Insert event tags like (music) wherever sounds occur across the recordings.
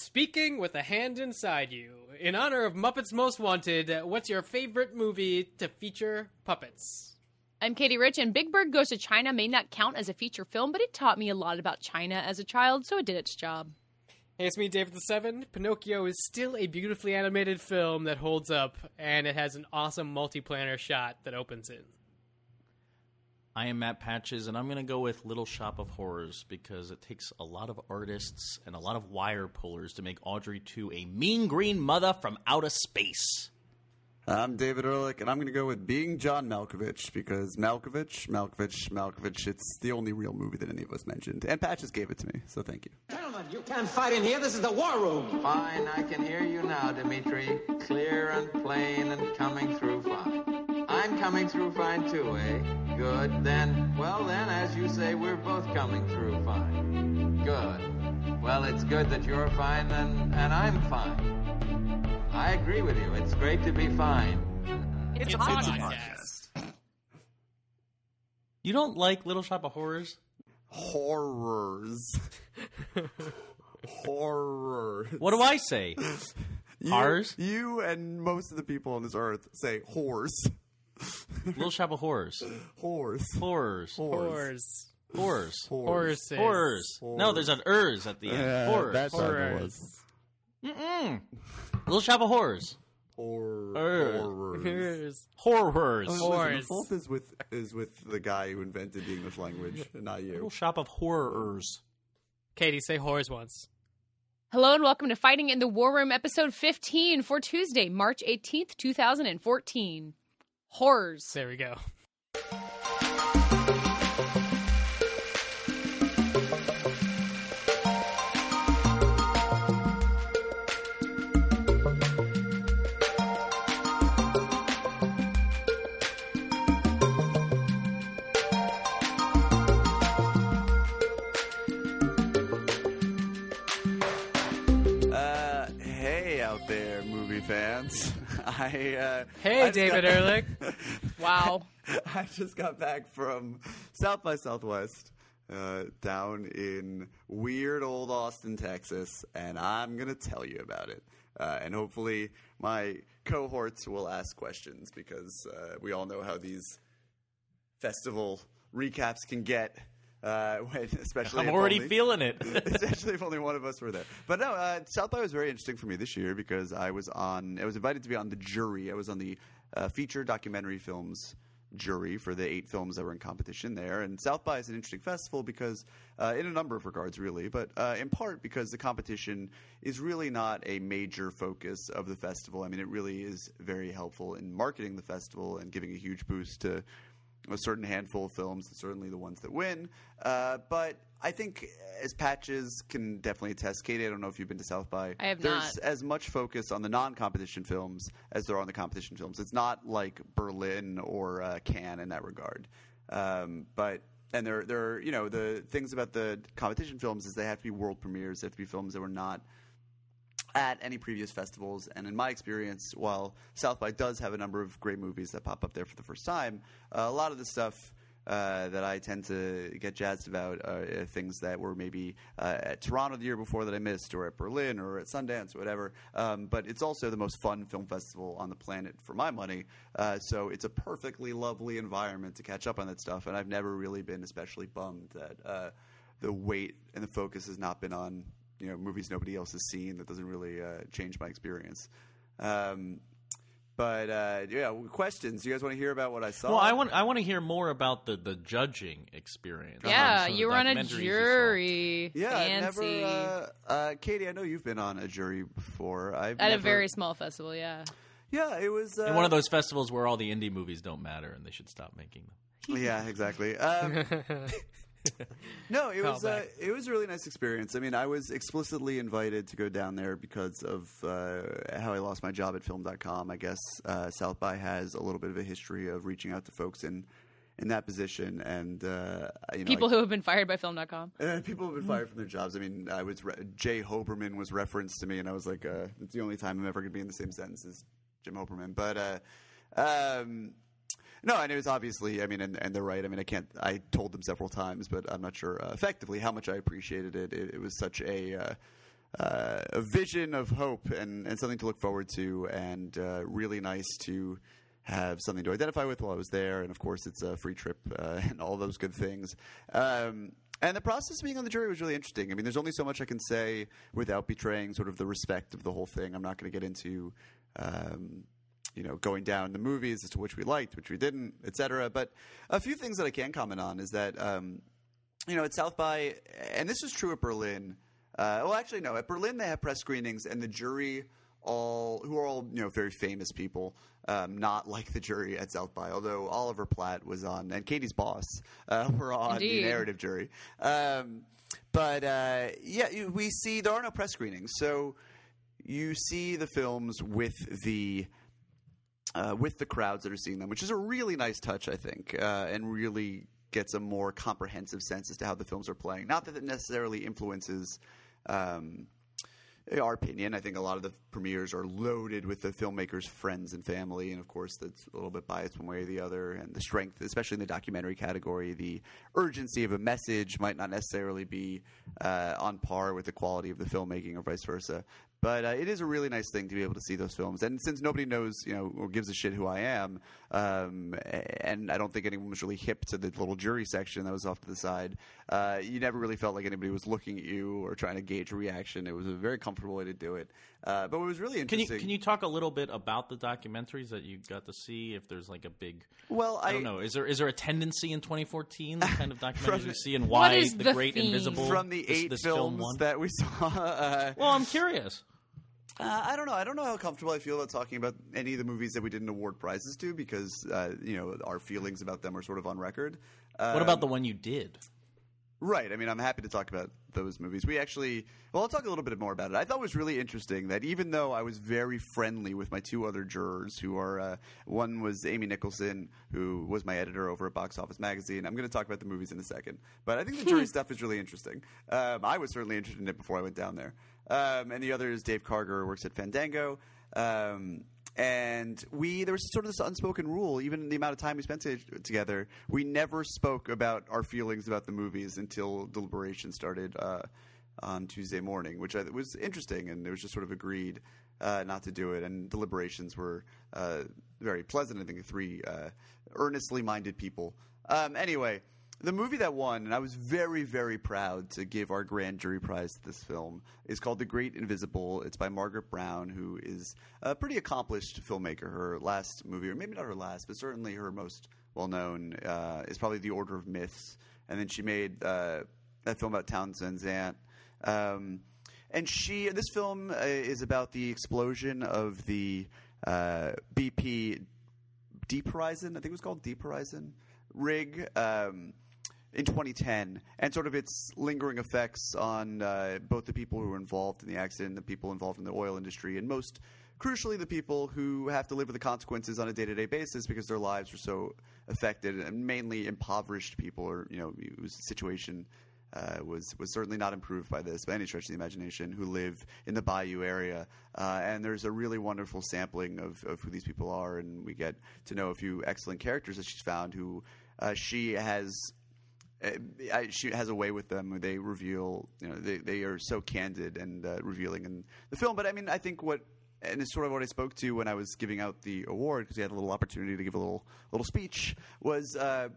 Speaking with a hand inside you. In honor of Muppets Most Wanted, what's your favorite movie to feature puppets? I'm Katey Rich, and Big Bird Goes to China may not count as a feature film, but it taught me a lot about China as a child, so it did its job. Hey, it's me, David the Seven. Pinocchio is still a beautifully animated film that holds up, and it has an awesome multiplane shot that opens it. I am Matt Patches, and I'm going to go with Little Shop of Horrors because it takes a lot of artists and a lot of wire pullers to make Audrey 2 a mean green mother from outer space. I'm David Ehrlich, and I'm going to go with Being John Malkovich because Malkovich, Malkovich, Malkovich, it's the only real movie that any of us mentioned. And Patches gave it to me, so thank you. Gentlemen, you can't fight in here. This is the war room. Fine, I can hear you now, Dimitri. Clear and plain and coming through fine. I'm coming through fine too, eh? Good. Then, well, then, as you say, we're both coming through fine. Good. Well, it's good that you're fine and, and I'm fine. I agree with you. It's great to be fine. It's, a podcast. You don't like Little Shop of Horrors? Horrors. Horror. What do I say? (laughs) You, Ours? You and most of the people on this earth say whores. Little Shop of Horrors. Whores. Horrors. Horrors. Horrors. Horses. Horrors. No, there's an ers at the end. Yeah, Horrors. that's how it was. Mm-mm. Little Shop of Horrors. Hor- horrors. Horrors. Oh, Horrors. the fault is with is with the guy who invented the English language, not you. Little. Shop of Horrors. Katey, say whores once. Hello and welcome to Fighting in the War Room, episode 15 for Tuesday, March 18th, 2014. Horrors. There we go. I uh, Hey, I David got- Ehrlich. (laughs) Wow. I just got back from South by Southwest, uh, down in weird old Austin, Texas, and I'm gonna tell you about it. Uh, and hopefully, my cohorts will ask questions because uh, we all know how these festival recaps can get. Uh, (laughs) when, especially I'm already only- feeling it. (laughs) especially if only one of us were there. But no, uh, South by was very interesting for me this year because I was on. I was invited to be on the jury. I was on the uh, feature documentary films jury for the eight films that were in competition there. And South by is an interesting festival because, uh, in a number of regards, really, but uh, in part because the competition is really not a major focus of the festival. I mean, it really is very helpful in marketing the festival and giving a huge boost to a certain handful of films, certainly the ones that win. Uh, but I think, as Patches can definitely attest, Katey, I don't know if you've been to South by. I have There's not. as much focus on the non-competition films as there are on the competition films. It's not like Berlin or uh, Cannes in that regard. Um, but and there, there, are, you know, the things about the competition films is they have to be world premieres. They have to be films that were not at any previous festivals. And in my experience, while South by does have a number of great movies that pop up there for the first time, uh, a lot of the stuff. Uh, that I tend to get jazzed about are uh, things that were maybe uh, at Toronto the year before that I missed, or at Berlin, or at Sundance, or whatever. Um, but it's also the most fun film festival on the planet for my money. Uh, so it's a perfectly lovely environment to catch up on that stuff. And I've never really been especially bummed that uh, the weight and the focus has not been on you know movies nobody else has seen. That doesn't really uh, change my experience. Um, but uh, yeah, questions. You guys want to hear about what I saw? Well, I want I want to hear more about the, the judging experience. Yeah, Some you were on a documentaries you saw. jury. Yeah, I've never. Uh, uh, Katey, I know you've been on a jury before. I've At a very small festival, yeah. yeah. It was uh, In one of those festivals where all the indie movies don't matter and they should stop making them. Yeah, exactly. Um, (laughs) (laughs) no, it was uh, it was a really nice experience. I mean, I was explicitly invited to go down there because of uh, how I lost my job at film.com. I guess uh, South by has a little bit of a history of reaching out to folks in in that position, and uh, you know, People I- who have been fired by Film.com. and people have been fired from their jobs. I mean, I was re- Jay Hoberman was referenced to me, and I was like, uh, "It's the only time I'm ever going to be in the same sentence as Jim Hoberman." But uh, um, no, and it was obviously. I mean, and, and they're right. I mean, I can't. I told them several times, but I'm not sure uh, effectively how much I appreciated it. It, it was such a. Uh, uh, a vision of hope and, and something to look forward to, and uh, really nice to have something to identify with while I was there. And of course, it's a free trip uh, (laughs) and all those good things. Um, and the process of being on the jury was really interesting. I mean, there's only so much I can say without betraying sort of the respect of the whole thing. I'm not going to get into. Um, you know, going down the movies as to which we liked, which we didn't, etc. But a few things that I can comment on is that, um, you know, at South by, and this is true at Berlin. Uh, well, actually, no. At Berlin, they have press screenings, and the jury all who are all you know very famous people, um, not (laughs) like the jury at South by. Although Oliver Platt was on, and Katey's boss uh, (laughs) were on Indeed. the narrative jury. Um, but uh, yeah, we see there are no press screenings, so you see the films with the uh, with the crowds that are seeing them, which is a really nice touch, I think, uh, and really gets a more comprehensive sense as to how the films are playing. Not that it necessarily influences. Um, our opinion. I think a lot of the premieres are loaded with the filmmaker's friends and family, and of course, that's a little bit biased one way or the other. And the strength, especially in the documentary category, the urgency of a message might not necessarily be uh, on par with the quality of the filmmaking, or vice versa. But uh, it is a really nice thing to be able to see those films. And since nobody knows, you know, or gives a shit who I am, um, and I don't think anyone was really hip to the little jury section that was off to the side, uh, you never really felt like anybody was looking at you or trying to gauge a reaction. It was a very comfortable way to do it. Uh, but what was really Can you interesting. can you talk a little bit about the documentaries that you got to see? If there's like a big, Well, I, I- don't know. Is there is there a tendency in 2014 the kind of (laughs) documentaries From- you see and why is the, the Great theme? Invisible from the eight this film films won? that we (laughs) saw, uh, Well, I'm curious. Uh, I don't know. I don't know how comfortable I feel about talking about any of the movies that we didn't award prizes to because uh, you know our feelings about them are sort of on record. Uh, What about the one you did? Right. I mean, I'm happy to talk about those movies. We actually, well, I'll talk a little bit more about it. I thought it was really interesting that even though I was very friendly with my two other jurors, who are uh, one was Amy Nicholson, who was my editor over at Box Office Magazine. I'm going to talk about the movies in a second, but I think the jury (laughs) stuff is really interesting. Um, I was certainly interested in it before I went down there. Um, and the other is Dave Karger, who works at Fandango. Um, and we there was sort of this unspoken rule even in the amount of time we spent to, together we never spoke about our feelings about the movies until deliberation started uh, on tuesday morning which I, was interesting and it was just sort of agreed uh, not to do it. And deliberations were uh, very pleasant. I think three uh, earnestly minded people. Um, anyway the movie that won, and I was very, very proud to give our grand jury prize to this film, is called The Great Invisible. It's by Margaret Brown, who is a pretty accomplished filmmaker. Her last movie, or maybe not her last, but certainly her most well known, uh, is probably The Order of Myths. And then she made uh, that film about Townes Van Zandt. Um, and she, this film uh, is about the explosion of the uh, BP Deep Horizon, I think it was called Deep Horizon rig um, in 2010, and sort of its lingering effects on uh, both the people who were involved in the accident, the people involved in the oil industry, and most crucially, the people who have to live with the consequences on a day-to-day basis because their lives are so affected, and mainly impoverished people, or you know, whose situation uh, was was certainly not improved by this by any stretch of the imagination. Who live in the Bayou area, uh, and there's a really wonderful sampling of, of who these people are, and we get to know a few excellent characters that she's found. Who uh, she has. Uh, I, she has a way with them. They reveal, you know, they, they are so candid and uh, revealing in the film. But I mean, I think what, and it's sort of what I spoke to when I was giving out the award because we had a little opportunity to give a little little speech was uh,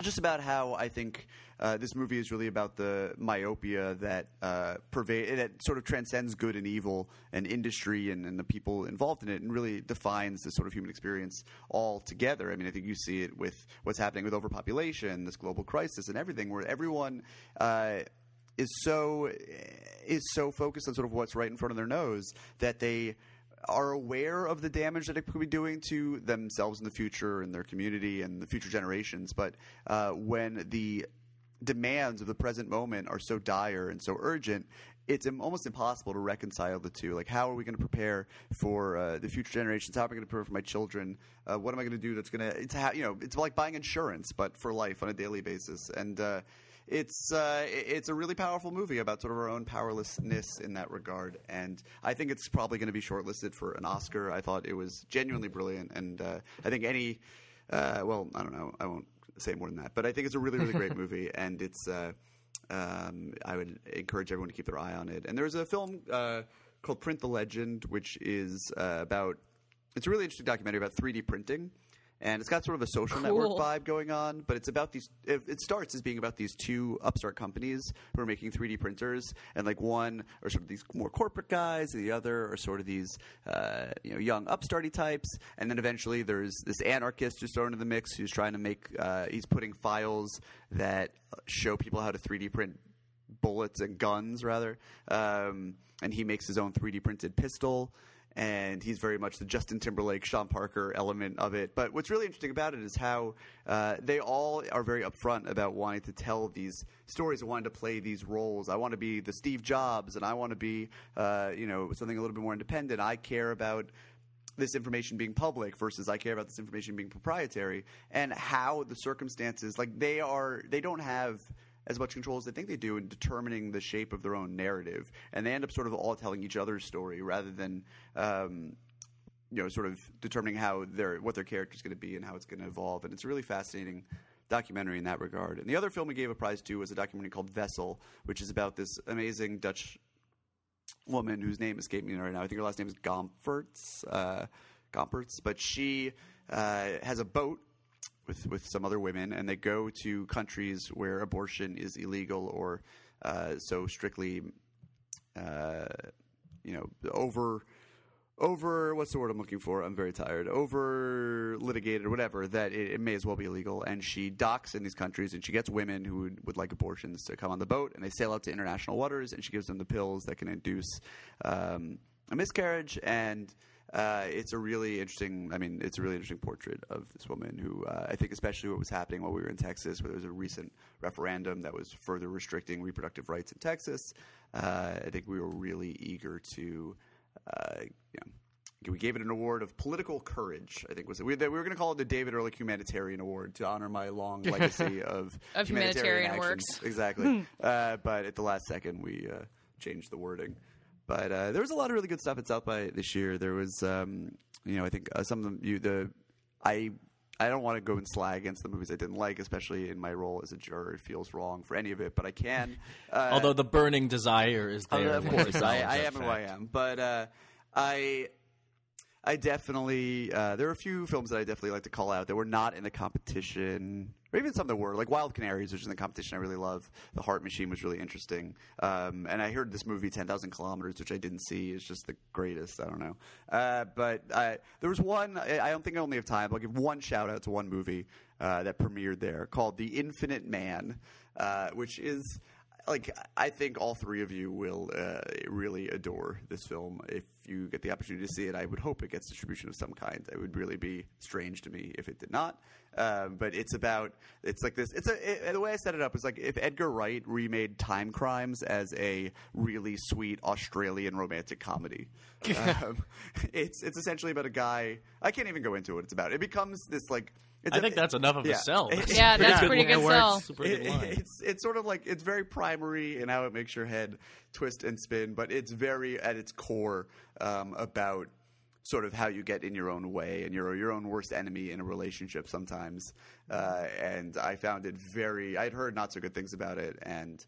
just about how I think uh, this movie is really about the myopia that uh, pervade that sort of transcends good and evil and industry and, and the people involved in it, and really defines the sort of human experience all together. I mean, I think you see it with what's happening with overpopulation, this global crisis, and everything, where everyone. Uh, is so is so focused on sort of what's right in front of their nose that they are aware of the damage that it could be doing to themselves in the future and their community and the future generations. But uh, when the demands of the present moment are so dire and so urgent, it's almost impossible to reconcile the two. Like, how are we going to prepare for uh, the future generations? How am I going to prepare for my children? Uh, what am I going to do that's going to? It's you know, it's like buying insurance, but for life on a daily basis. And uh, it's uh, it's a really powerful movie about sort of our own powerlessness in that regard, and I think it's probably going to be shortlisted for an Oscar. I thought it was genuinely brilliant, and uh, I think any, uh, well, I don't know, I won't say more than that, but I think it's a really really great (laughs) movie, and it's. Uh, um, I would encourage everyone to keep their eye on it. And there's a film uh, called Print the Legend, which is uh, about. It's a really interesting documentary about 3D printing. And it's got sort of a social network Cool. vibe going on, but it's about these. It, it starts as being about these two upstart companies who are making 3D printers, and like one are sort of these more corporate guys, and the other are sort of these uh, you know young upstarty types. And then eventually there's this anarchist who's thrown into the mix who's trying to make. Uh, he's putting files that show people how to 3D print bullets and guns rather um, and he makes his own 3d printed pistol and he's very much the justin timberlake sean parker element of it. But what's really interesting about it is how uh, they all are very upfront about wanting to tell these stories wanting to play these roles. I want to be the steve jobs and i want to be uh, you know something a little bit more independent. I care about this information being public versus I care about this information being proprietary. And how the circumstances like they are they don't have as much control as they think they do in determining the shape of their own narrative. And they end up sort of all telling each other's story rather than um, you know sort of determining how their what their character is going to be and how it's going to evolve. And it's a really fascinating documentary in that regard. And the other film we gave a prize to was a documentary called Vessel which is about this amazing Dutch woman whose name escaped me right now. I think her last name is Gomperts, uh, but she uh, has a boat with with some other women, and they go to countries where abortion is illegal or uh, so strictly, uh, you know, over. Over what's the word I'm looking for? I'm very tired. Over litigated or whatever that it, it may as well be illegal. And she docks in these countries, and she gets women who would, would like abortions to come on the boat, and they sail out to international waters, and she gives them the pills that can induce um, a miscarriage. And uh, it's a really interesting. I mean, it's a really interesting portrait of this woman who uh, I think, especially what was happening while we were in Texas, where there was a recent referendum that was further restricting reproductive rights in Texas. Uh, I think we were really eager to. Uh, you know, we gave it an award of political courage. I think was it. We, we were going to call it the David Ehrlich Humanitarian Award to honor my long (laughs) legacy of, Of humanitarian actions. works. Exactly. (laughs) uh, but at the last second, we uh, changed the wording. But uh, there was a lot of really good stuff at South by this year. There was, um, you know, I think uh, some of them. You the I. I don't want to go and slag against the movies I didn't like, especially in my role as a juror. It feels wrong for any of it, but I can. Uh, Although the burning desire is there. of course, I, I am who I am. But uh, I, I definitely uh, there are a few films that I definitely like to call out that were not in the competition, or even some that were, like Wild Canaries, which is in the competition. I really love. The Heart Machine was really interesting, um, and I heard this movie Ten Thousand Kilometers, which I didn't see. is just the greatest. I don't know, uh, but there was one. I I don't think I only have time. I'll give one shout out to one movie uh, that premiered there called The Infinite Man, uh, which is like I think all three of you will uh, really adore this film if you get the opportunity to see it. I would hope it gets distribution of some kind. It would really be strange to me if it did not. Um, but it's about it's like this. It's a it, the way I set it up is like if Edgar Wright remade Timecrimes as a really sweet Australian romantic comedy. (laughs) um, it's it's essentially about a guy. I can't even go into what it's about. It becomes this like. It's I a- think that's enough of yeah. a sell. (laughs) It- Yeah, that's pretty good It sell. It's a pretty good line. it's it's sort of like it's very primary in how it makes your head twist and spin, but it's very at its core um, about sort of how you get in your own way and you're your own worst enemy in a relationship sometimes. Uh, and I found it very. I'd heard not so good things about it, and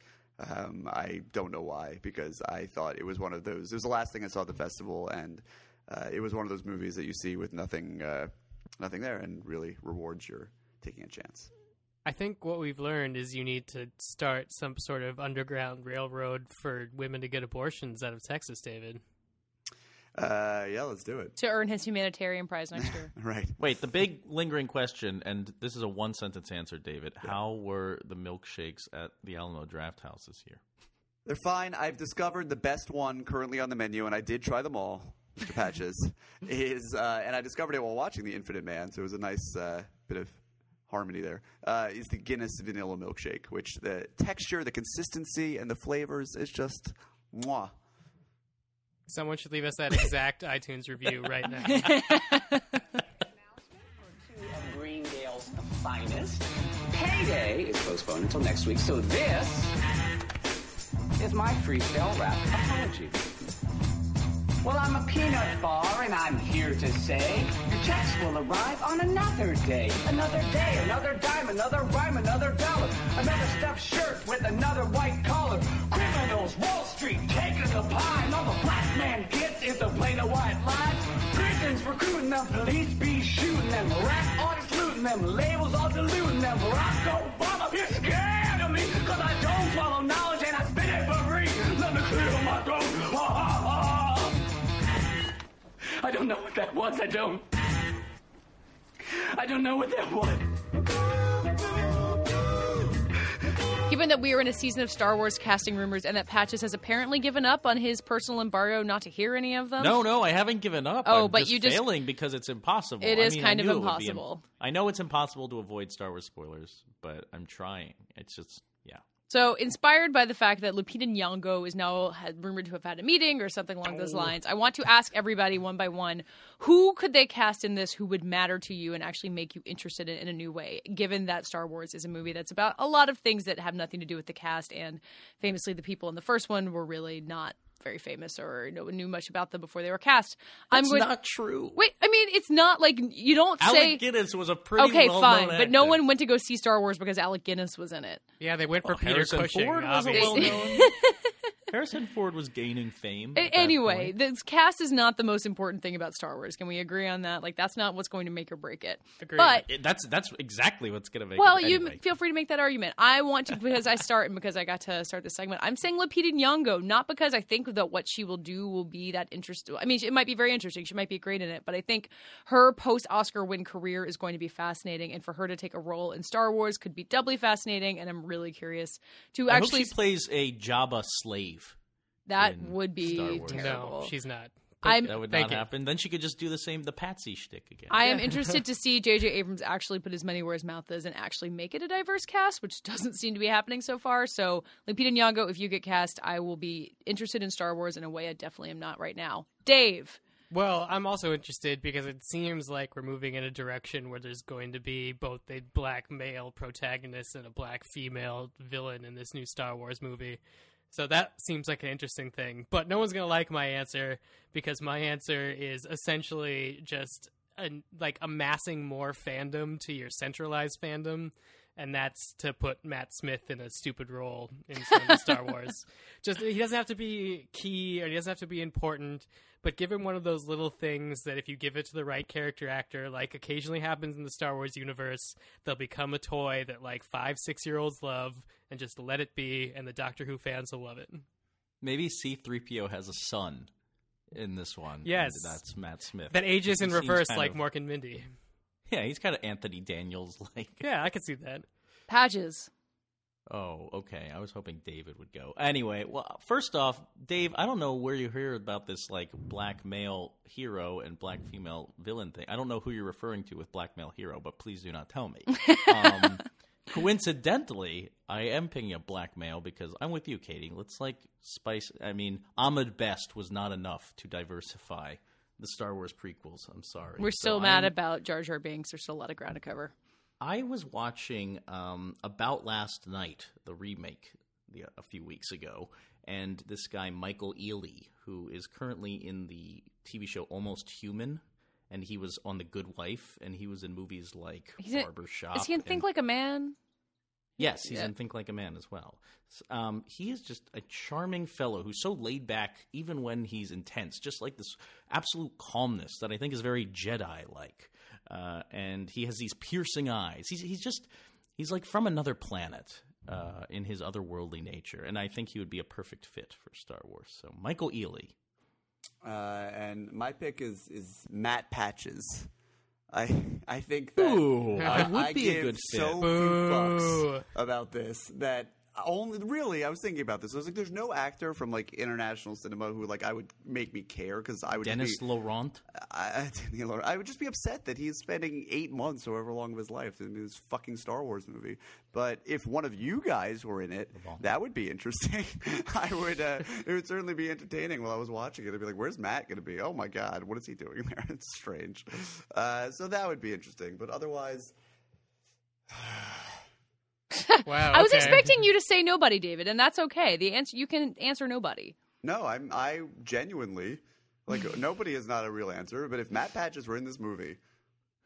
um, I don't know why because I thought it was one of those. It was the last thing I saw at the festival, and uh, it was one of those movies that you see with nothing, uh, nothing there, and really rewards your taking a chance. I think what we've learned is you need to start some sort of underground railroad for women to get abortions out of Texas, David. Uh, yeah, let's do it. To earn his humanitarian prize next year. (laughs) Right. Wait, the big lingering question, and this is a one sentence answer, David. How were the milkshakes at the Alamo Drafthouse this year? They're fine. I've discovered the best one currently on the menu, and I did try them all. Mr. (laughs) Patches is, uh, and I discovered it while watching The Infinite Man, so it was a nice uh, bit of harmony there. Uh, is the Guinness Vanilla Milkshake, which the texture, the consistency, and the flavors is just mwah. Someone should leave us that exact (laughs) iTunes review right now. (laughs) two of Greendale's finest. Payday is postponed until next week, so this is my freestyle rap apology. Well, I'm a peanut bar, and I'm here to say your checks will arrive on another day. Another day, another dime, another rhyme, another dollar. Another stuffed shirt with another white collar. Criminals, Wall Street, taking the pie. And all the black man gets is a plain of white lies. Prisons recruiting them, police be shooting them. Rap artists looting them, labels all diluting them. Barack Obama, you're scared of me, cause I don't follow knowledge I don't know what that was. I don't. I don't know what that was. Given that we are in a season of Star Wars casting rumors and that Patches has apparently given up on his personal embargo not to hear any of them. No, no, I haven't given up. Oh, I'm but just you just- failing because it's impossible. It I is mean, kind I of knew it would be im- impossible. I know it's impossible to avoid Star Wars spoilers, but I'm trying. It's just yeah. So, inspired by the fact that Lupita Nyong'o is now rumored to have had a meeting or something along Oh. those lines, I want to ask everybody one by one, who could they cast in this who would matter to you and actually make you interested in, in a new way? Given that Star Wars is a movie that's about a lot of things that have nothing to do with the cast, and famously, the people in the first one were really not very famous or no one knew much about them before they were cast. I'm going. not true. Wait, I mean, it's not like you don't Alec say. Guinness was a pretty Okay, well-known fine, but no one went to go see Star Wars because Alec Guinness was in it. Yeah, they went for Well, Peter Harrison Cushing. Ford was a obviously. (laughs) Harrison Ford was gaining fame. Anyway, the cast is not the most important thing about Star Wars. Can we agree on that? Like, that's not what's going to make or break it. Agreed. But It- that's that's exactly what's going to make. well, it Well, you anyway. feel free to make that argument. I want to because I start and because I got to start this segment. I'm saying Lupita Nyong'o, not because I think that what she will do will be that interesting. I mean, it might be very interesting. She might be great in it, but I think her post Oscar win career is going to be fascinating, and for her to take a role in Star Wars could be doubly fascinating. And I'm really curious to I hope actually. she plays a Jabba slave. That in would be Wars. terrible. No, she's not. I'm- That would Thank not you. happen. Then she could just do the same, the Patsy shtick again. I am interested to (laughs) see J.J. Abrams actually put his money where his mouth is and actually make it a diverse cast, which doesn't seem to be happening so far. So, Lupita Nyong'o, if you get cast, I will be interested in Star Wars in a way I definitely am not right now. Dave, Well, I'm also interested because it seems like we're moving in a direction where there's going to be both a black male protagonist and a black female villain in this new Star Wars movie. So that seems like an interesting thing. But no one's going to like my answer because my answer is essentially just an, like amassing more fandom to your centralized fandom. And that's to put Matt Smith in a stupid role in some of the Star (laughs) Wars. Just he doesn't have to be key or he doesn't have to be important, but give him one of those little things that if you give it to the right character actor, like occasionally happens in the Star Wars universe, they'll become a toy that like five, six year olds love, and just let it be, and the Doctor Who fans will love it. Maybe C-3PO has a son in this one. and Yes. that's Matt Smith. That ages in reverse like of- Mork and Mindy. Yeah, he's kind of Anthony Daniels (laughs) like. Yeah, I can see that. Patches. Oh, okay. I was hoping David would go. Anyway, well, first off, Dave, I don't know where you hear about this like black male hero and black female villain thing. I don't know who you're referring to with black male hero, but please do not tell me. (laughs) um, coincidentally, I am picking a black male because I'm with you, Katey. Let's like spice. I mean, Ahmed Best was not enough to diversify the Star Wars prequels. I'm sorry. We're So still mad I'm- about Jar Jar Binks. There's still a lot of ground to cover. I was watching um, About Last Night, the remake, the, a few weeks ago, and this guy Michael Ealy, who is currently in the TV show Almost Human, and he was on The Good Wife, and he was in movies like Barbershop. Is he in and- Think Like a Man? Yes, he's Yeah. in Think Like a Man as well. Um, he is just a charming fellow who's so laid back, even when he's intense. Just like this absolute calmness that I think is very Jedi-like. Uh, and he has these piercing eyes. He's he's just he's like from another planet uh, in his otherworldly nature, and I think he would be a perfect fit for Star Wars. So Michael Ealy. Uh, and my pick is is Matt Patches. I I think that Ooh, I, that would I be a good fit. so few fucks about this that only really I was thinking about this. I was like, there's no actor from like international cinema who like I would make me care because I would Dennis be, Laurent. I, I, (laughs) I would just be upset that he's spending eight months or however long of his life in this fucking Star Wars movie. But if one of you guys were in it, that would be interesting. (laughs) I would. Uh, it would certainly be entertaining while I was watching it. I'd be like, "Where's Matt going to be? Oh my god, what is he doing (laughs) there? It's strange." Uh, so that would be interesting. But otherwise, (sighs) (laughs) Wow. I was okay. expecting you to say nobody, David, and that's okay. The answer you can answer nobody. no. I'm. I genuinely Like nobody is not a real answer, but if Matt Patches were in this movie,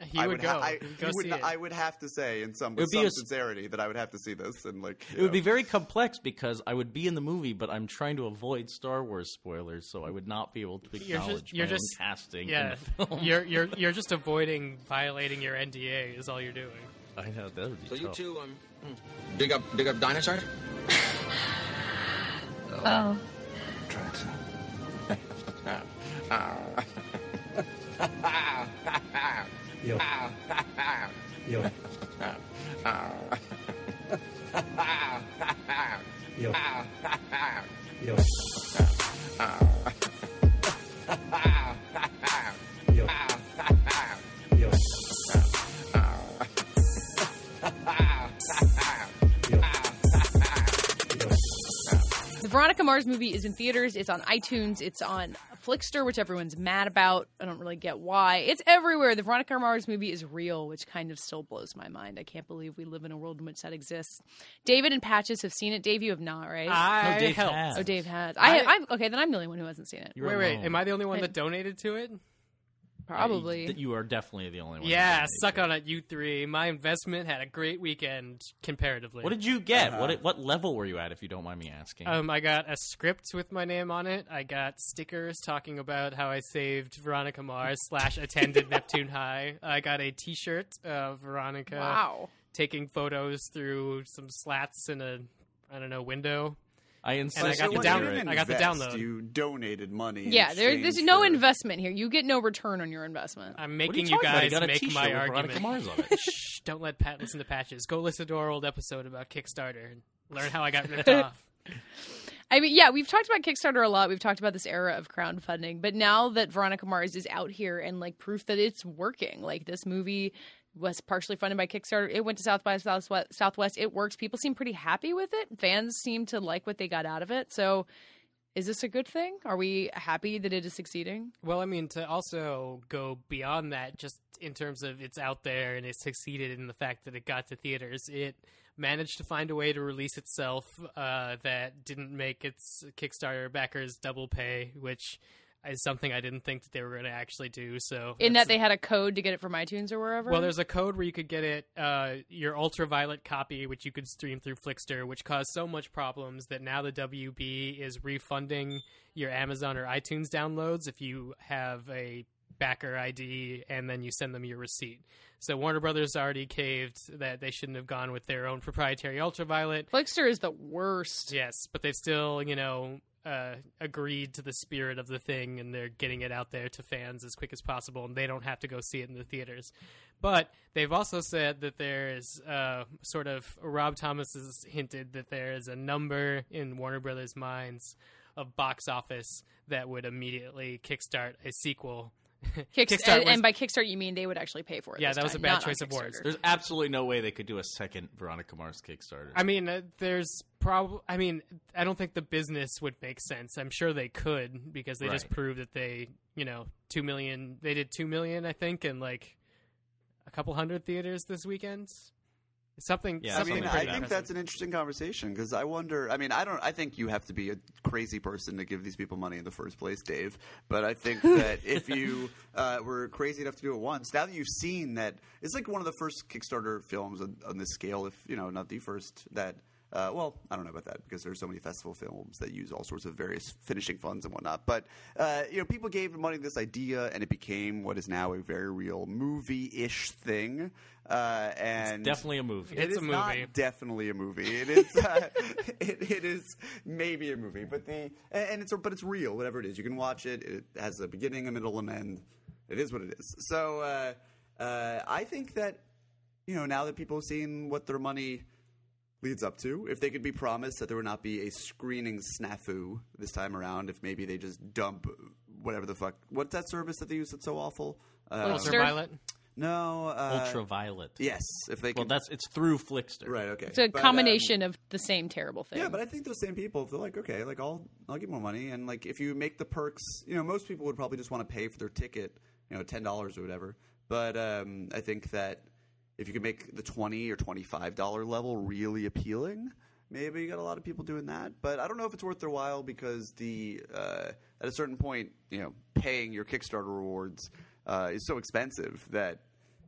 He I would, would go. ha- I, He would go would see it. I would have to say in some with some a s- sincerity that I would have to see this and like you It would be very complex because I would be in the movie, but I'm trying to avoid Star Wars spoilers, so I would not be able to You're acknowledge just- you're my own just- casting yeah, in the film. you're (laughs) you're you're just avoiding violating your NDA. Is all you're doing. I know that would be So you tough. two um hmm, dig up dig up dinosaurs? Oh. oh. Try to. (laughs) Ah. (laughs) Ah. Ah. The Veronica Mars movie is in theaters. It's on iTunes. It's on Flixster, which everyone's mad about. I don't really get why. It's everywhere. The Veronica Mars movie is real, which kind of still blows my mind. I can't believe we live in a world in which that exists. David and Patches have seen it. Dave, you have not, right? I No, Dave helped. has. oh, Dave has. I, I- I, okay, then I'm the only one who hasn't seen it. Wait, wait. Am I the only one that donated to it? Probably. You are definitely the only one. Yeah, suck on it, you three. My investment had a great weekend comparatively. What did you get? Uh-huh. What what level were you at, if you don't mind me asking? Um, I got a script with my name on it. I got stickers talking about how I saved Veronica Mars slash attended (laughs) Neptune High. I got a T-shirt of Veronica wow. taking photos through some slats in a I don't know window. I and I insist. got the you down- I got the download. You donated money. Yeah, there, there's no for- investment here. You get no return on your investment. I'm making you you, talking about? Guys got make my argument. Mars on it. (laughs) Shh, don't let Pat listen to patches. Go listen to our old episode about Kickstarter and learn how I got ripped (laughs) off. I mean, yeah, we've talked about Kickstarter a lot. We've talked about this era of crowdfunding, but now that Veronica Mars is out here and like proof that it's working, like this movie was partially funded by Kickstarter. It went to South by Southwest. Southwest. It works. People seem pretty happy with it. Fans seem to like what they got out of it. So, is this a good thing? Are we happy that it is succeeding? Well, I mean, to also go beyond that, just in terms of it's out there and it succeeded in the fact that it got to theaters, it managed to find a way to release itself uh, that didn't make its Kickstarter backers double pay, which is something I didn't think that they were going to actually do. So, In that they had a code to get it from iTunes or wherever. well, there's a code where you could get it, uh, your ultraviolet copy, which you could stream through Flixster, which caused so much problems that now the WB is refunding your Amazon or iTunes downloads if you have a backer ID and then you send them your receipt. So Warner Brothers already caved that they shouldn't have gone with their own proprietary ultraviolet. Flixster is the worst. Yes, but they've still, you know, uh, agreed to the spirit of the thing, and they're getting it out there to fans as quick as possible, and they don't have to go see it in the theaters. But they've also said that there is uh, sort of Rob Thomas has hinted that there is a number in Warner Brothers' minds of box office that would immediately kickstart a sequel. Kickst- Kickstart and, was- and by Kickstarter, you mean they would actually pay for it. Yeah, this that was time, a bad not on choice of words. Kickstarter. There's absolutely no way they could do a second Veronica Mars Kickstarter. I mean, uh, there's probably. I mean, I don't think the business would make sense. I'm sure they could because they just Right. proved that they, you know, two million. They did two million, I think, in like a couple hundred theaters this weekend. Something. Yeah, I mean, I think impressive. that's an interesting conversation because I wonder. I mean, I don't. I think you have to be a crazy person to give these people money in the first place, Dave. But I think (laughs) that if you uh, were crazy enough to do it once, now that you've seen that, it's like one of the first Kickstarter films on, on this scale, if you know, not the first that. Uh, well, I don't know about that because there's so many festival films that use all sorts of various finishing funds and whatnot. But uh, you know, people gave money to this idea, and it became what is now a very real movie-ish thing. Uh, and Definitely a movie. It's it a is not movie. definitely a movie. It is. (laughs) Uh, (laughs) it, it is maybe a movie, but the and and it's but it's real. Whatever it is, you can watch it. It has a beginning, a middle, and end. It is what it is. So uh, uh, I think that you know now that people have seen what their money leads up to, if they could be promised that there would not be a screening snafu this time around, if maybe they just dump whatever the fuck. What's that service that they use that's so awful? Uh, ultraviolet. no, uh, Ultraviolet. Yes, if they can. Well, that's it's through Flixster. right. Okay, It's a But, um, combination of the same terrible thing. Yeah, but I think those same people, if they're like, okay, like I'll I'll give more money, and like if you make the perks, you know, most people would probably just want to pay for their ticket, you know, ten dollars or whatever. But um, I think that if you could make the twenty or twenty five dollar level really appealing, maybe you got a lot of people doing that. But I don't know if it's worth their while because the uh, at a certain point, you know, paying your Kickstarter rewards uh, is so expensive that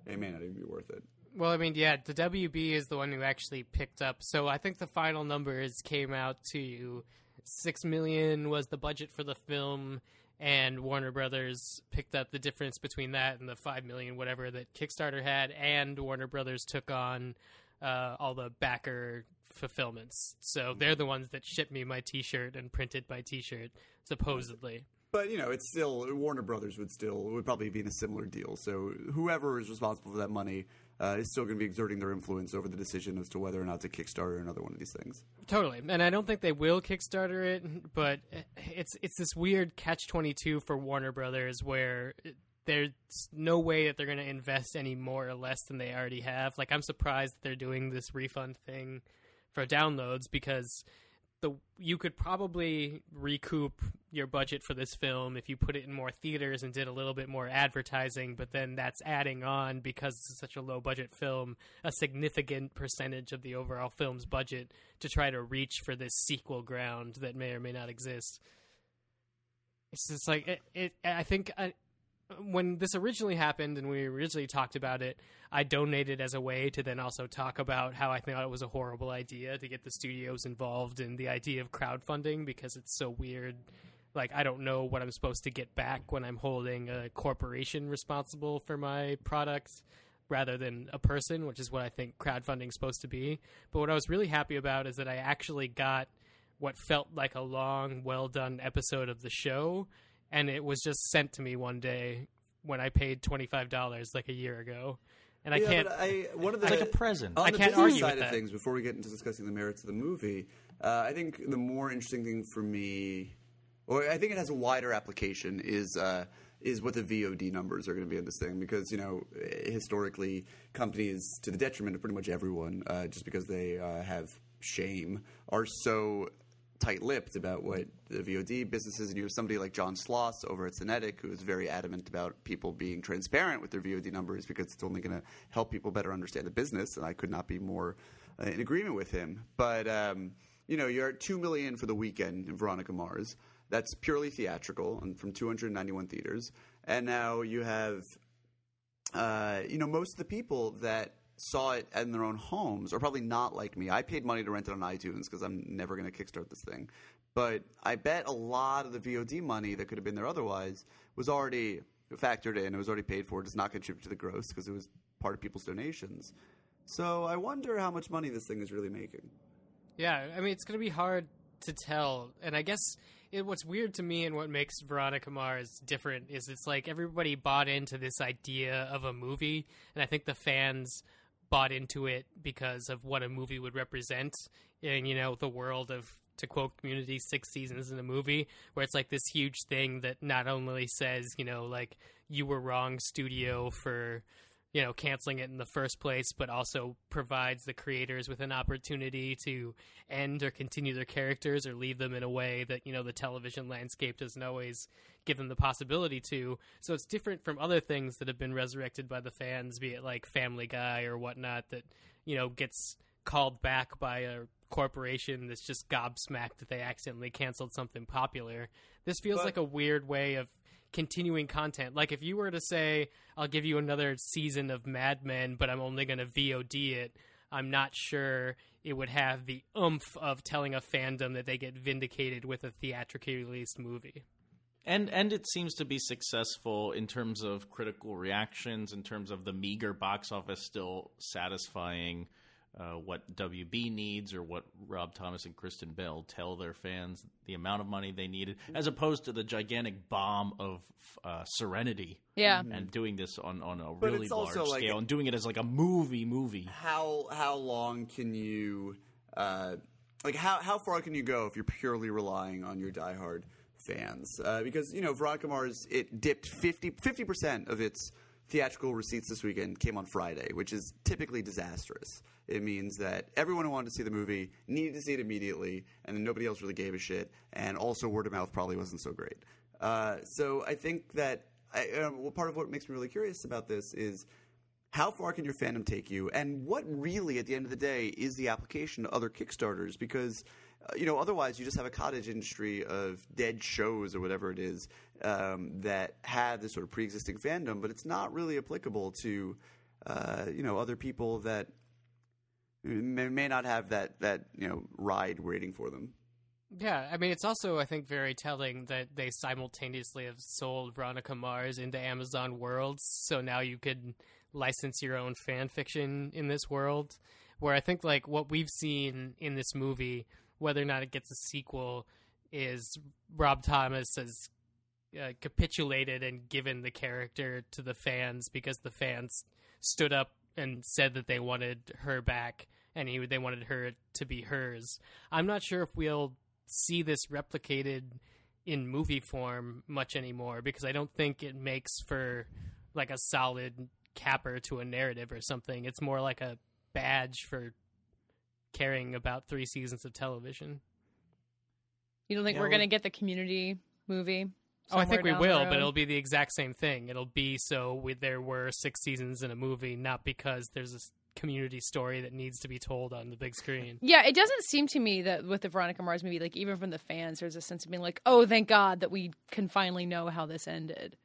it may not even be worth it. Well, I mean, yeah, the WB is the one who actually picked up. So I think the final numbers came out to six million was the budget for the film, and Warner Brothers picked up the difference between that and the five million whatever that Kickstarter had, and Warner Brothers took on uh, all the backer fulfillments. So they're the ones that shipped me my T-shirt and printed my T-shirt, supposedly. But you know, it's still Warner Brothers would still would probably be in a similar deal. So whoever is responsible for that money uh, is still going to be exerting their influence over the decision as to whether or not to Kickstarter another one of these things. Totally, and I don't think they will Kickstarter it, but it's it's this weird catch twenty two for Warner Brothers where there's no way that they're going to invest any more or less than they already have. Like I'm surprised that they're doing this refund thing for downloads because the you could probably recoup your budget for this film if you put it in more theaters and did a little bit more advertising, but then that's adding on because it's such a low budget film, a significant percentage of the overall film's budget to try to reach for this sequel ground that may or may not exist. It's just like it. it I think I, when this originally happened and we originally talked about it, I donated as a way to then also talk about how I thought it was a horrible idea to get the studios involved in the idea of crowdfunding because it's so weird. Like I don't know what I'm supposed to get back when I'm holding a corporation responsible for my product rather than a person, which is what I think crowdfunding is supposed to be. But what I was really happy about is that I actually got what felt like a long, well done episode of the show and it was just sent to me one day when I paid twenty five dollars like a year ago, and I Yeah, can't. I, one of the, like a present. On I the can't business argue side with of things, before we get into discussing the merits of the movie, uh, I think the more interesting thing for me, or I think it has a wider application, is uh, is what the VOD numbers are going to be in this thing. Because you know, historically, companies, to the detriment of pretty much everyone, uh, just because they uh, have shame, are so tight-lipped about what the VOD business is, and you have somebody like John Sloss over at Cinetic who is very adamant about people being transparent with their VOD numbers because it's only going to help people better understand the business, and I could not be more uh, in agreement with him. But um, you know, you're at two million for the weekend in Veronica Mars. That's purely theatrical and from 291 theaters, and now you have uh, you know, most of the people that saw it in their own homes are probably not like me. I paid money to rent it on iTunes because I'm never going to kickstart this thing. But I bet a lot of the VOD money that could have been there otherwise was already factored in. It was already paid for. It does not contribute to the gross because it was part of people's donations. So I wonder how much money this thing is really making. Yeah, I mean, it's going to be hard to tell. And I guess it, what's weird to me and what makes Veronica Mars different is it's like everybody bought into this idea of a movie, and I think the fans bought into it because of what a movie would represent in, you know, the world of to quote community six seasons in a movie where it's like this huge thing that not only says you know like you were wrong studio for you know canceling it in the first place but also provides the creators with an opportunity to end or continue their characters or leave them in a way that you know the television landscape doesn't always give them the possibility to. So it's different from other things that have been resurrected by the fans be it like family guy or whatnot that you know gets called back by a corporation that's just gobsmacked that they accidentally canceled something popular. This feels But- like a weird way of continuing content. Like if you were to say, "I'll give you another season of Mad Men, but I'm only going to VOD it," I'm not sure it would have the oomph of telling a fandom that they get vindicated with a theatrically released movie. and and it seems to be successful in terms of critical reactions, in terms of the meager box office still satisfying uh, what WB needs or what Rob Thomas and Kristen Bell tell their fans the amount of money they needed, as opposed to the gigantic bomb of uh, Serenity. Yeah. and doing this on on a But really large also like- scale and doing it as like a movie movie. how how long can you uh, like how how far can you go if you're purely relying on your diehard fans? Uh, because you know Veronica Mars it dipped 50 percent of its theatrical receipts this weekend came on Friday, which is typically disastrous. It means that everyone who wanted to see the movie needed to see it immediately, and then nobody else really gave a shit. And also, word of mouth probably wasn't so great. Uh, so I think that I, uh, well, part of what makes me really curious about this is how far can your fandom take you, and what really, at the end of the day, is the application to other Kickstarters? Because uh, you know, otherwise, you just have a cottage industry of dead shows or whatever it is um, that have this sort of pre-existing fandom, but it's not really applicable to uh, you know other people that may, may not have that that you know ride waiting for them. Yeah, I mean, it's also, I think, very telling that they simultaneously have sold Veronica Mars into Amazon Worlds, so now you could license your own fan fiction in this world. Where I think, like, what we've seen in this movie, whether or not it gets a sequel, is Rob Thomas has uh, capitulated and given the character to the fans because the fans stood up and said that they wanted her back and he, they wanted her to be hers. I'm not sure if we'll see this replicated in movie form much anymore because I don't think it makes for like a solid capper to a narrative or something. It's more like a badge for caring about three seasons of television. You don't think Yeah, we're well- going to get the community movie? Oh, I think we somewhere down the will, but it'll be the exact same thing. It'll be so we, there were six seasons in a movie, not because there's a community story that needs to be told on the big screen. Yeah, it doesn't seem to me that with the Veronica Mars movie, like even from the fans, there's a sense of being like, "Oh, thank God that we can finally know how this ended."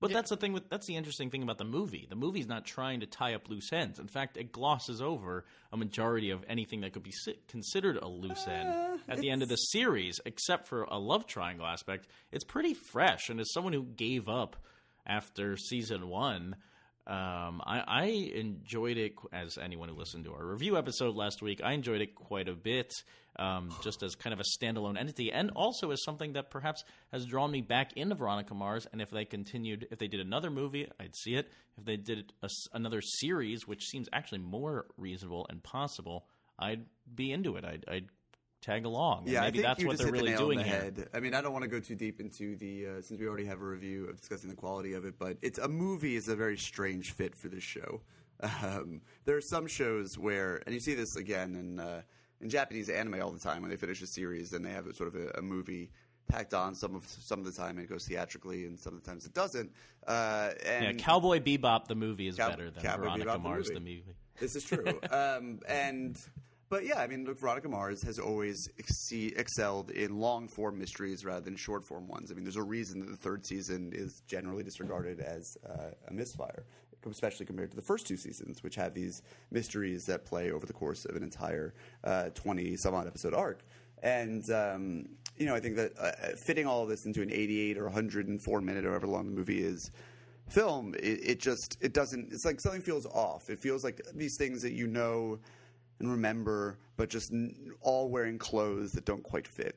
But that's the thing with that's the interesting thing about the movie. The movie's not trying to tie up loose ends. In fact, it glosses over a majority of anything that could be si- considered a loose end at the end of the series, except for a love triangle aspect. It's pretty fresh, and as someone who gave up after season one, um, I, I enjoyed it. As anyone who listened to our review episode last week, I enjoyed it quite a bit, um, just as kind of a standalone entity, and also as something that perhaps has drawn me back into Veronica Mars. And if they continued, if they did another movie, I'd see it. If they did a another series, which seems actually more reasonable and possible, I'd be into it. I'd, I'd tag along. Yeah, maybe I think that's you what just they're really the doing the here. I mean, I don't want to go too deep into the uh, since we already have a review of discussing the quality of it, but it's a movie is a very strange fit for this show. (laughs) Um, there are some shows where, and you see this again in uh, in Japanese anime all the time when they finish a series, then they have a, sort of a, a movie tacked on. Some of some of the time it goes theatrically, and some of the times it doesn't. Uh, and Yeah, Cowboy Bebop the movie is Cow- better than Cowboy Veronica Bebop the Mars movie. the movie. This is true. (laughs) um, and but yeah, I mean, look, Veronica Mars has always exce- excelled in long form mysteries rather than short form ones. I mean, there's a reason that the third season is generally disregarded as uh, a misfire, especially compared to the first two seasons, which have these mysteries that play over the course of an entire twenty some odd episode arc. And um, you know, I think that uh, fitting all of this into an 88 or 104 minute, or however long the movie is, film, it, it just it doesn't. It's like something feels off. It feels like these things that you know and remember, but just all wearing clothes that don't quite fit.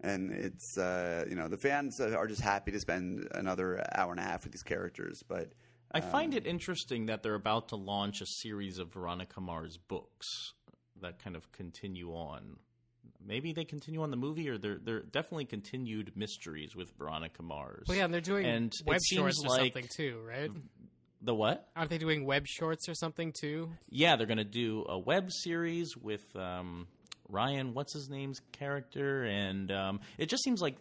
And it's uh, you know the fans are just happy to spend another hour and a half with these characters, but I find it interesting that they're about to launch a series of Veronica Mars books that kind of continue on. Maybe they continue on the movie, or they're they're definitely continued mysteries with Veronica Mars. Well, yeah, and they're doing and web shorts or like something too, right? the what? Aren't they doing web shorts or something too? Yeah, they're going to do a web series with um, Ryan, what's his name's character, and um, it just seems like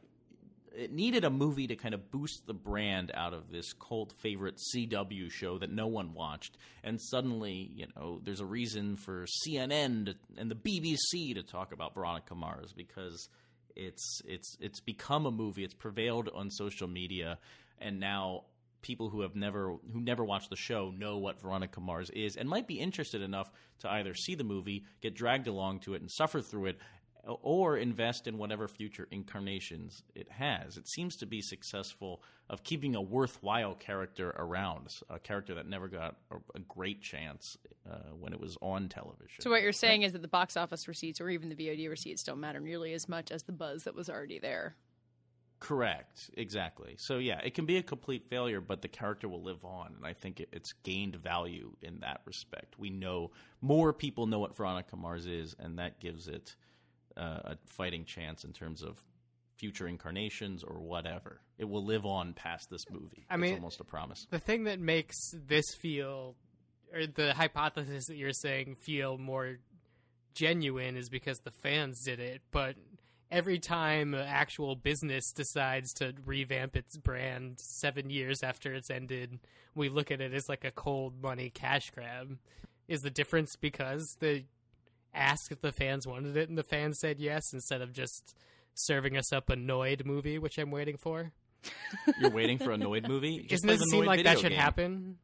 it needed a movie to kind of boost the brand out of this cult favorite CW show that no one watched, and suddenly, you know, there's a reason for CNN to, and the BBC to talk about Veronica Mars because it's it's it's become a movie. It's prevailed on social media, and now people who have never who never watched the show know what Veronica Mars is and might be interested enough to either see the movie, get dragged along to it, and suffer through it, or invest in whatever future incarnations it has. It seems to be successful of keeping a worthwhile character around, a character that never got a, great chance uh, when it was on television. So what you're saying is that the box office receipts or even the VOD receipts don't matter nearly as much as the buzz that was already there. Correct, exactly. So yeah, it can be a complete failure, but the character will live on, and I think it, it's gained value in that respect. We know more people know what Veronica Mars is, and that gives it uh, a fighting chance in terms of future incarnations or whatever. It will live on past this movie. I mean- it's almost a promise. The thing that makes this feel, or the hypothesis that you're saying feel more genuine, is because the fans did it. But every time an actual business decides to revamp its brand seven years after it's ended, we look at it as like a cold money cash grab. Is the difference because the asked if the fans wanted it and the fans said yes instead of just serving us up a Noid movie, which I'm waiting for? You're waiting for a Noid movie? Just Doesn't it seem like that should game. happen?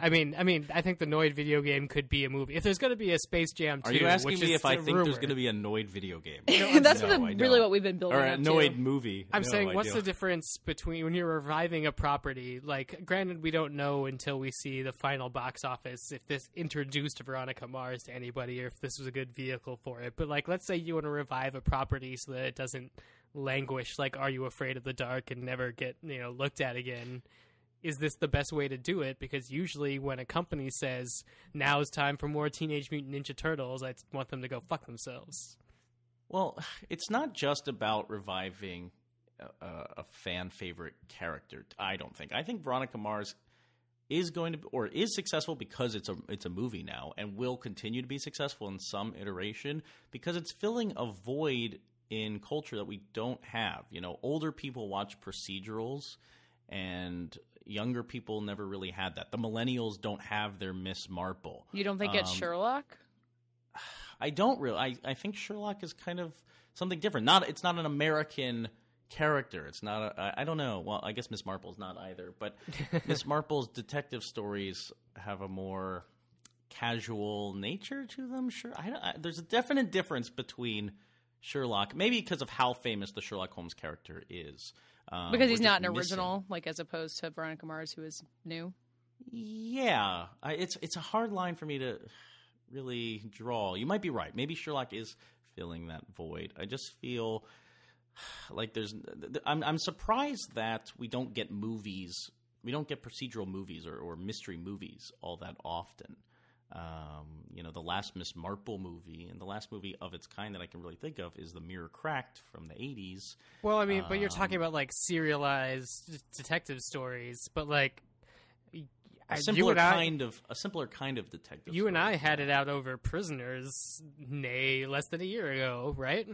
I mean, I mean, I think the Noid video game could be a movie. If there's going to be a Space Jam 2, Are you asking which me is if I a think there's going to be a Noid video game? (laughs) That's No, what really what we've been building Or a up Noid to. movie. I'm No, saying, I what's the don't. difference between when you're reviving a property? Like, granted, we don't know until we see the final box office if this introduced Veronica Mars to anybody or if this was a good vehicle for it. But like, let's say you want to revive a property so that it doesn't languish. Like, Are You Afraid of the Dark and never get you know looked at again? Is this the best way to do it? Because usually, when a company says now is time for more Teenage Mutant Ninja Turtles, I want them to go fuck themselves. Well, it's not just about reviving a, a fan favorite character. I don't think. I think Veronica Mars is going to or is successful because it's a it's a movie now and will continue to be successful in some iteration because it's filling a void in culture that we don't have. You know, older people watch procedurals and younger people never really had that. The millennials don't have their Miss Marple. You don't think it's Um, Sherlock? I don't really. I, I think Sherlock is kind of something different. Not it's not an American character. It's not. A, I, I don't know. Well, I guess Miss Marple's not either. But (laughs) Miss Marple's detective stories have a more casual nature to them. Sure, I, don't- I, there's a definite difference between Sherlock, maybe because of how famous the Sherlock Holmes character is. Um, Because he's not an missing- original, like as opposed to Veronica Mars, who is new. Yeah, I, it's it's a hard line for me to really draw. You might be right. Maybe Sherlock is filling that void. I just feel like there's. I'm I'm surprised that we don't get movies. We don't get procedural movies or, or mystery movies all that often. Um, you know, the last Miss Marple movie and the last movie of its kind that I can really think of is The Mirror Crack'd from the 80s. Well, I mean, but you're talking Um, about like serialized detective stories, but like A you simpler I- kind of a simpler kind of detective. You and. I had it out over Prisoners, nay, less than a year ago, right?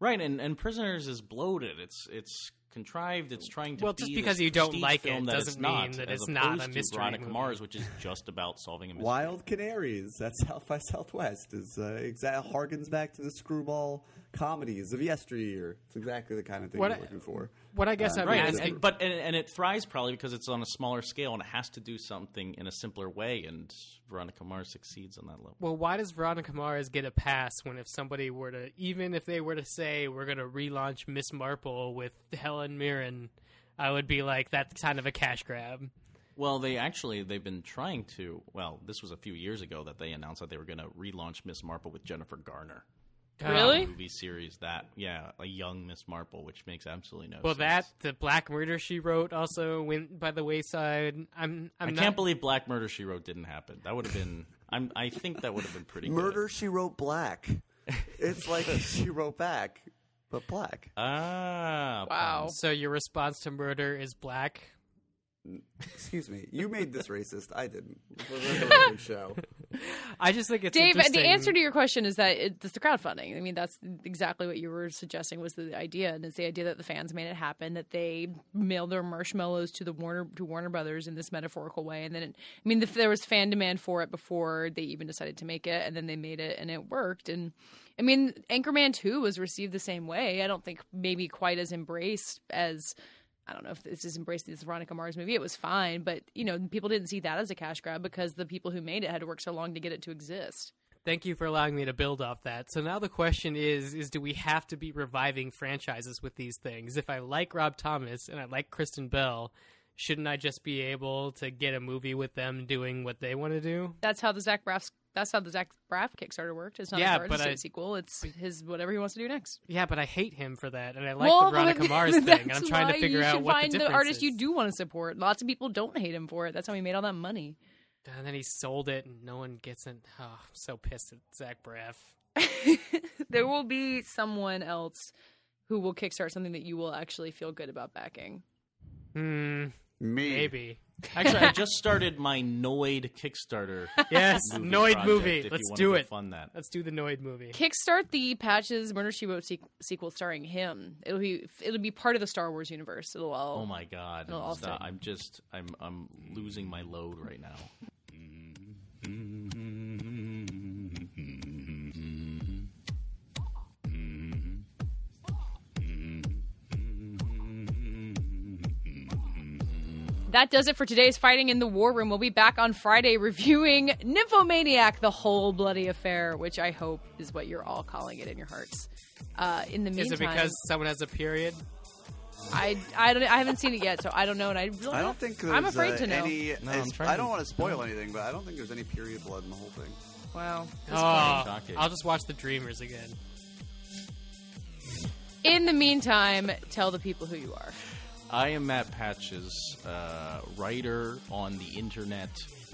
Right, and, and Prisoners is bloated. It's it's contrived. It's trying to Well, be just because this you don't prestige like it that doesn't it's not, mean that it's not opposed a to mystery Veronica movie. Mars, which is just about solving a mystery. Wild Canaries. That's (laughs) South by Southwest. Is uh, exact harkens back to the screwball comedies of yesteryear. It's exactly the kind of thing What you're I- looking for. what I guess Uh, I'm Right, and, asking- and- but and, and it thrives probably because it's on a smaller scale and it has to do something in a simpler way. And Veronica Mars succeeds on that level. Well, why does Veronica Mars get a pass when if somebody were to, even if they were to say we're going to relaunch Miss Marple with Helen Mirren, I would be like, that's kind of a cash grab. Well, they actually they've been trying to. Well, this was a few years ago that they announced that they were going to relaunch Miss Marple with Jennifer Garner. Really? A movie series that yeah, a young Miss Marple, which makes absolutely no Well, sense. that the Black Murder She Wrote also went by the wayside. I'm, I'm I not, can't believe Black Murder She Wrote didn't happen. That would have been. I'm. I think that would have been pretty. Murder She Wrote Black. It's like (laughs) She Wrote Back, but black. Good. Ah. Wow. So your response to murder is black. Excuse me. You made this (laughs) racist. I didn't. We're a (laughs) show. I just think it's Dave, the answer to your question is that it's the crowdfunding. I mean, that's exactly what you were suggesting was the idea, and it's the idea that the fans made it happen, that they mailed their marshmallows to the Warner to Warner Brothers in this metaphorical way, and then it, I mean, if there was fan demand for it before they even decided to make it, and then they made it, and it worked, and I mean, Anchorman Two was received the same way. I don't think maybe quite as embraced as. I don't know if this is embraced this Veronica Mars movie. It was fine, but you know, people didn't see that as a cash grab because the people who made it had to work so long to get it to exist. Thank you for allowing me to build off that. So now the question is is do we have to be reviving franchises with these things? If I like Rob Thomas and I like Kristen Bell, shouldn't I just be able to get a movie with them doing what they want to do? That's how the Zach Braff. That's how the Zach Braff Kickstarter worked. It's not Yeah, but I- sequel. It's his whatever he wants to do next. Yeah, but I hate him for that, and I like well, the Veronica (laughs) Mars thing, and I'm trying to figure out what find the difference artist is. you do want to support. Lots of people don't hate him for it. That's how he made all that money. And then he sold it, and no one gets it. Oh, I'm so pissed at Zach Braff. (laughs) there will be someone else who will kickstart something that you will actually feel good about backing. Hmm. Me. Maybe. (laughs) Actually, I just started my Noid Kickstarter. (laughs) Yes, movie Noid project, movie. Let's do it. Fund that. Let's do the Noid movie. Kickstart the Patches Murder She Wrote sequ- sequel starring him. It'll be it'll be part of the Star Wars universe. It'll all. Oh my god! It'll all Stop. I'm just I'm I'm losing my load right now. (laughs) That does it for today's Fighting in the War Room. We'll be back on Friday reviewing Nymphomaniac, the whole bloody affair, which I hope is what you're all calling it in your hearts. Uh, in the meantime, Is it because someone has a period? I I don't I haven't seen it yet, so I don't know, and I really I don't think there's I'm afraid uh, to know. any. No, I'm I don't to- want to spoil anything, but I don't think there's any period blood in the whole thing. Wow. Oh, I'll just watch The Dreamers again. In the meantime, tell the people who you are. I am Matt Patches, uh, writer on the internet.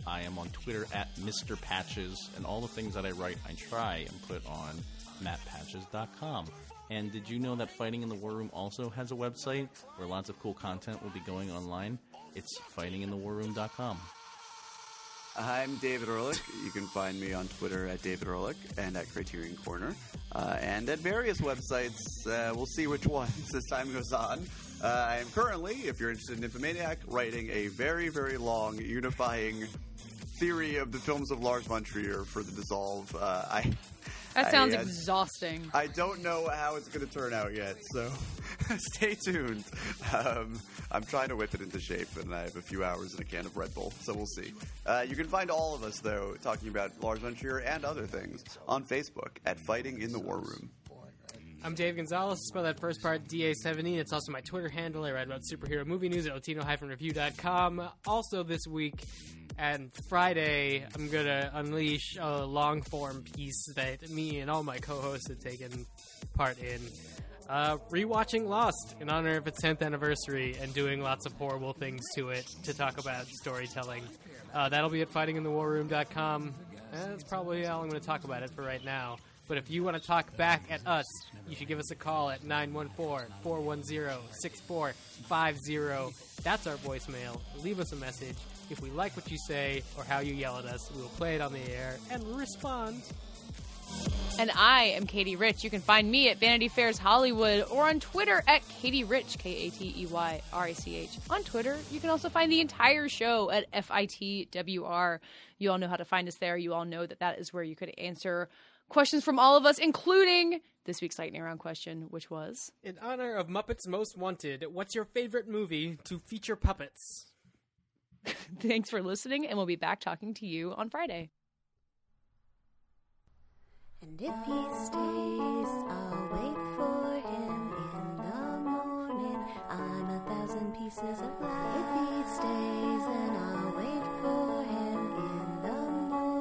I am on Twitter at Mr. Patches, and all the things that I write, I try and put on mattpatches.com. And did you know that Fighting in the War Room also has a website where lots of cool content will be going online? It's fightinginthewarroom.com. I'm David Ehrlich. You can find me on Twitter at David Ehrlich and at Criterion Corner, uh, and at various websites. Uh, we'll see which (laughs) ones as time goes on. Uh, I am currently, if you're interested in Nymphomaniac, writing a very, very long, unifying theory of the films of Lars von Trier for the Dissolve. Uh, I That sounds I, uh, exhausting. I don't know how it's going to turn out yet, so (laughs) stay tuned. Um, I'm trying to whip it into shape, and I have a few hours and a can of Red Bull, so we'll see. Uh, you can find all of us, though, talking about Lars von Trier and other things on Facebook at Fighting in the War Room. I'm Dave Gonzalez. Spell that first part DA7E. It's also my Twitter handle. I write about superhero movie news at latino-review.com. Also this week and Friday, I'm going to unleash a long form piece that me and all my co-hosts have taken part in. Uh, rewatching Lost in honor of its 10th anniversary and doing lots of horrible things to it to talk about storytelling. Uh, that'll be at fightinginthewarroom.com. That's probably all I'm going to talk about it for right now. But if you want to talk back at us, you should give us a call at 914-410-6450. That's our voicemail. Leave us a message. If we like what you say or how you yell at us, we will play it on the air and respond. And I am Katey Rich. You can find me at Vanity Fair's Hollywood or on Twitter at Katey Rich, K A T E Y R I C H. On Twitter, you can also find the entire show at FITWR. You all know how to find us there. You all know that that is where you could answer questions from all of us, including this week's lightning round question, which was In honor of Muppets Most Wanted, what's your favorite movie to feature puppets? (laughs) Thanks for listening, and we'll be back talking to you on Friday. And if he stays, I'll wait for him in the morning. I'm a thousand pieces of light. If he stays, then I'll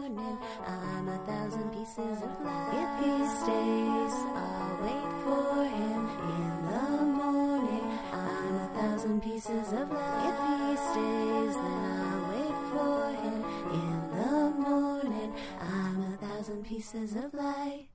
morning. I'm a thousand pieces of light. If he stays, I'll wait for him in the morning. I'm a thousand pieces of light. If he stays, then I'll wait for him in the morning. I'm a thousand pieces of light.